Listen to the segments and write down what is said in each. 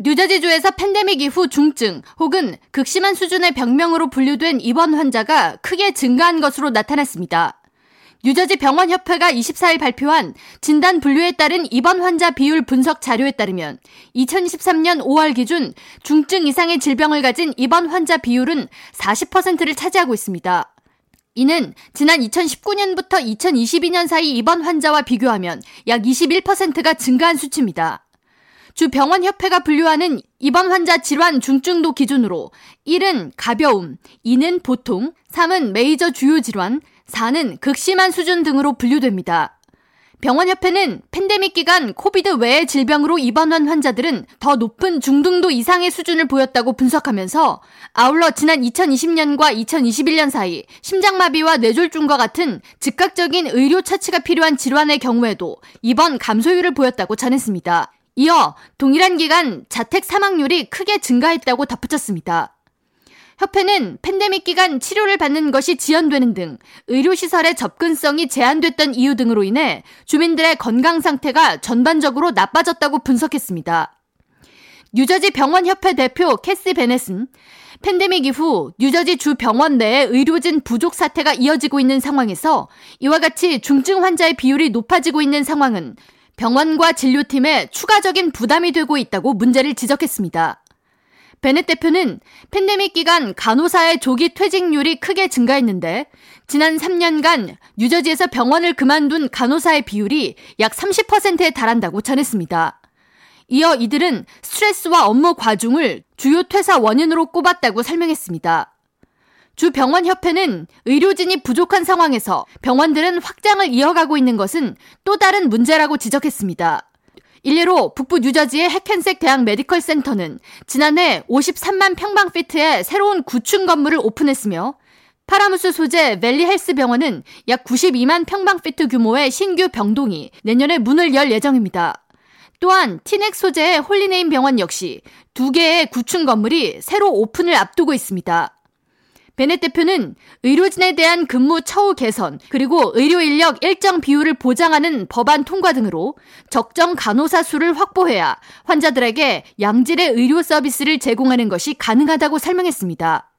뉴저지주에서 팬데믹 이후 중증 혹은 극심한 수준의 병명으로 분류된 입원 환자가 크게 증가한 것으로 나타났습니다. 뉴저지 병원협회가 24일 발표한 진단 분류에 따른 입원 환자 비율 분석 자료에 따르면 2023년 5월 기준 중증 이상의 질병을 가진 입원 환자 비율은 40%를 차지하고 있습니다. 이는 지난 2019년부터 2022년 사이 입원 환자와 비교하면 약 21%가 증가한 수치입니다. 주 병원협회가 분류하는 입원 환자 질환 중증도 기준으로 1은 가벼움, 2는 보통, 3은 메이저 주요 질환, 4는 극심한 수준 등으로 분류됩니다. 병원협회는 팬데믹 기간 코비드 외의 질병으로 입원한 환자들은 더 높은 중증도 이상의 수준을 보였다고 분석하면서 아울러 지난 2020년과 2021년 사이 심장마비와 뇌졸중과 같은 즉각적인 의료 처치가 필요한 질환의 경우에도 입원 감소율을 보였다고 전했습니다. 이어 동일한 기간 자택 사망률이 크게 증가했다고 덧붙였습니다. 협회는 팬데믹 기간 치료를 받는 것이 지연되는 등 의료시설의 접근성이 제한됐던 이유 등으로 인해 주민들의 건강 상태가 전반적으로 나빠졌다고 분석했습니다. 뉴저지 병원협회 대표 캐시 베넷은 팬데믹 이후 뉴저지 주 병원 내에 의료진 부족 사태가 이어지고 있는 상황에서 이와 같이 중증 환자의 비율이 높아지고 있는 상황은 병원과 진료팀에 추가적인 부담이 되고 있다고 문제를 지적했습니다. 베넷 대표는 팬데믹 기간 간호사의 조기 퇴직률이 크게 증가했는데 지난 3년간 뉴저지에서 병원을 그만둔 간호사의 비율이 약 30%에 달한다고 전했습니다. 이어 이들은 스트레스와 업무 과중을 주요 퇴사 원인으로 꼽았다고 설명했습니다. 주 병원협회는 의료진이 부족한 상황에서 병원들은 확장을 이어가고 있는 것은 또 다른 문제라고 지적했습니다. 일례로 북부 뉴저지의 해켄색 대학 메디컬 센터는 지난해 53만 평방피트의 새로운 구층 건물을 오픈했으며 파라무스 소재 밸리 헬스 병원은 약 92만 평방피트 규모의 신규 병동이 내년에 문을 열 예정입니다. 또한 티넥 소재의 홀리네임 병원 역시 두 개의 구층 건물이 새로 오픈을 앞두고 있습니다. 베넷 대표는 의료진에 대한 근무 처우 개선, 그리고 의료 인력 일정 비율을 보장하는 법안 통과 등으로 적정 간호사 수를 확보해야 환자들에게 양질의 의료 서비스를 제공하는 것이 가능하다고 설명했습니다.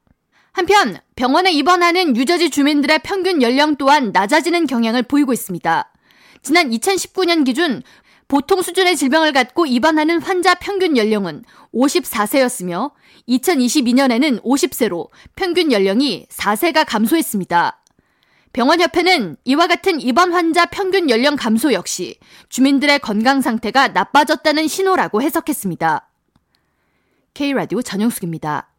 한편 병원에 입원하는 유저지 주민들의 평균 연령 또한 낮아지는 경향을 보이고 있습니다. 지난 2019년 기준 보통 수준의 질병을 갖고 입원하는 환자 평균 연령은 54세였으며 2022년에는 50세로 평균 연령이 4세가 감소했습니다. 병원협회는 이와 같은 입원 환자 평균 연령 감소 역시 주민들의 건강 상태가 나빠졌다는 신호라고 해석했습니다. K라디오 전영숙입니다.